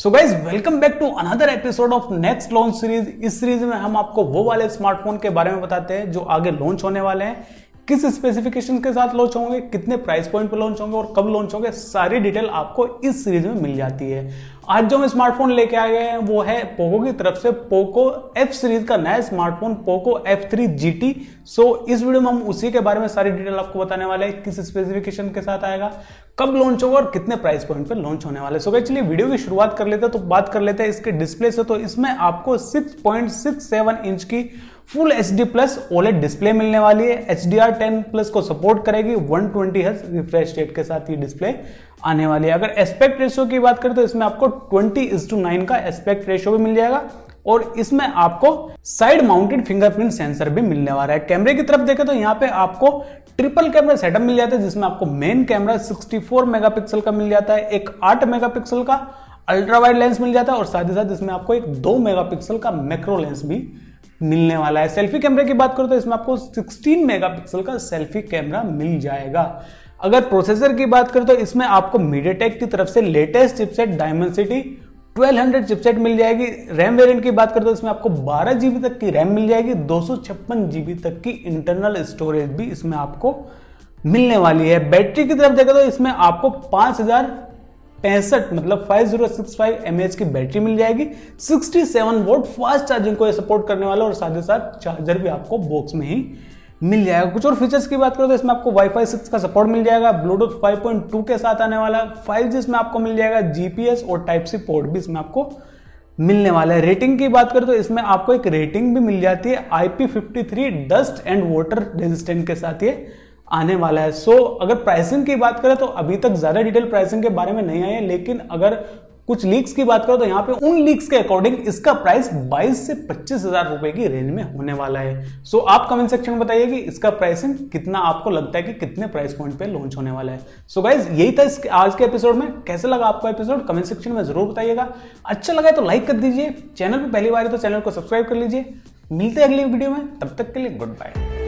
So guys welcome back to another episode of next launch series इस series में हम आपको वो वाले स्मार्टफ़ोन के बारे में बताते हैं जो आगे लॉन्च होने वाले हैं। किस स्पेसिफिकेशन के साथ लॉन्च होंगे, कितने प्राइस पॉइंट पर लॉन्च होंगे और कब लॉन्च होंगे, सारी डिटेल आपको इस सीरीज़ में मिल जाती है। आज जो हम स्मार्टफ़ोन लेके आ गए हैं, वो है पोको की तरफ़ से पोको एफ़ सीरीज़ का नया smartphone Poco F three G T so इस वीडियो में हम उसी के बारे में सारी डिटेल आपको बताने वाले हैं, किस स्पेसिफिकेशन के साथ आएगा, कब लॉन्च होगा और कितने प्राइस पॉइंट पे लॉन्च होने वाले सो चलिए वीडियो की शुरुआत कर लेते हैं तो बात कर लेते हैं इसके डिस्प्ले से। तो इसमें आपको 6.67 इंच की full H D plus OLED display मिलने वाली है। H D R ten plus को सपोर्ट करेगी। 120 ट्वेंटी रिफ्रेश रेट के साथ ये डिस्प्ले आने वाली है। अगर एस्पेक्ट रेशियो की बात करें तो इसमें आपको 20 इज़ टू नाइन का एस्पेक्ट रेशियो भी मिल जाएगा और इसमें आपको साइड माउंटेड फिंगरप्रिंट सेंसर भी मिलने वाला है। कैमरे की तरफ़ देखें तो यहाँ पे आपको ट्रिपल कैमरा सेटअप मिल जाता है, जिसमें आपको मेन कैमरा 64 मेगापिक्सल का मिल जाता है, एक 8 मेगापिक्सल का अल्ट्रा वाइड लेंस मिल जाता है और साथ ही साथ इसमें आपको एक 2 मेगापिक्सल का मैक्रो लेंस भी मिलने वाला है। सेल्फी कैमरे की बात करो तो इसमें आपको 16 मेगापिक्सल का सेल्फी कैमरा मिल जाएगा। अगर प्रोसेसर की बात करें तो इसमें आपको मीडियाटेक की तरफ़ से latest chipset diamond Dimensity 1200 chipset मिल जाएगी। रैम वेरिएंट की बात करें तो इसमें आपको 12 जीबी तक की रैम मिल जाएगी। दो सौ छप्पन जीबी तक की इंटरनल स्टोरेज भी इसमें आपको मिलने वाली है। बैटरी की तरफ़ देखें तो इसमें आपको पाँच हज़ार पैंसठ मतलब 5065 mAh की बैटरी मिल जाएगी। 67 वोट फास्ट चार्जिंग को सपोर्ट करने वाला और साथ ही साथ चार्जर भी आपको बॉक्स में ही मिल जाएगा। कुछ और फीचर्स की बात करो तो इसमें आपको वाईफाई 6 का सपोर्ट मिल जाएगा ब्लूटूथ 5.2 के साथ आने वाला 5G इसमें आपको मिल जाएगा जीपीएस और टाइप सी पोर्ट भी इसमें आपको मिलने वाला है। रेटिंग की बात करें तो इसमें आपको एक रेटिंग भी मिल जाती है IP53 dust and water resistant के साथ ये आने वाला है। सो so, अगर प्राइसिंग की बात करें तो अभी तक ज़्यादा डिटेल प्राइसिंग के बारे में नहीं आई है लेकिन अगर कुछ लीक्स की बात करो तो यहाँ पे उन लीक्स के अकॉर्डिंग इसका प्राइस 22 से पच्चीस हज़ार रुपए की रेंज में होने वाला है। सो so, आप कमेंट सेक्शन में बताइए कि इसका प्राइसिंग कितना आपको लगता है कि कितने प्राइस पॉइंट पे लॉन्च होने वाला है। सो so गाइज़ यही था इस आज के एपिसोड में। कैसे लगा आपको एपिसोड कमेंट सेक्शन में ज़रूर बताइएगा। अच्छा लगा तो लाइक कर दीजिए। चैनल पर पहली बार तो चैनल को सब्सक्राइब कर लीजिए। मिलते हैं अगली वीडियो में। तब तक के लिए गुड बाय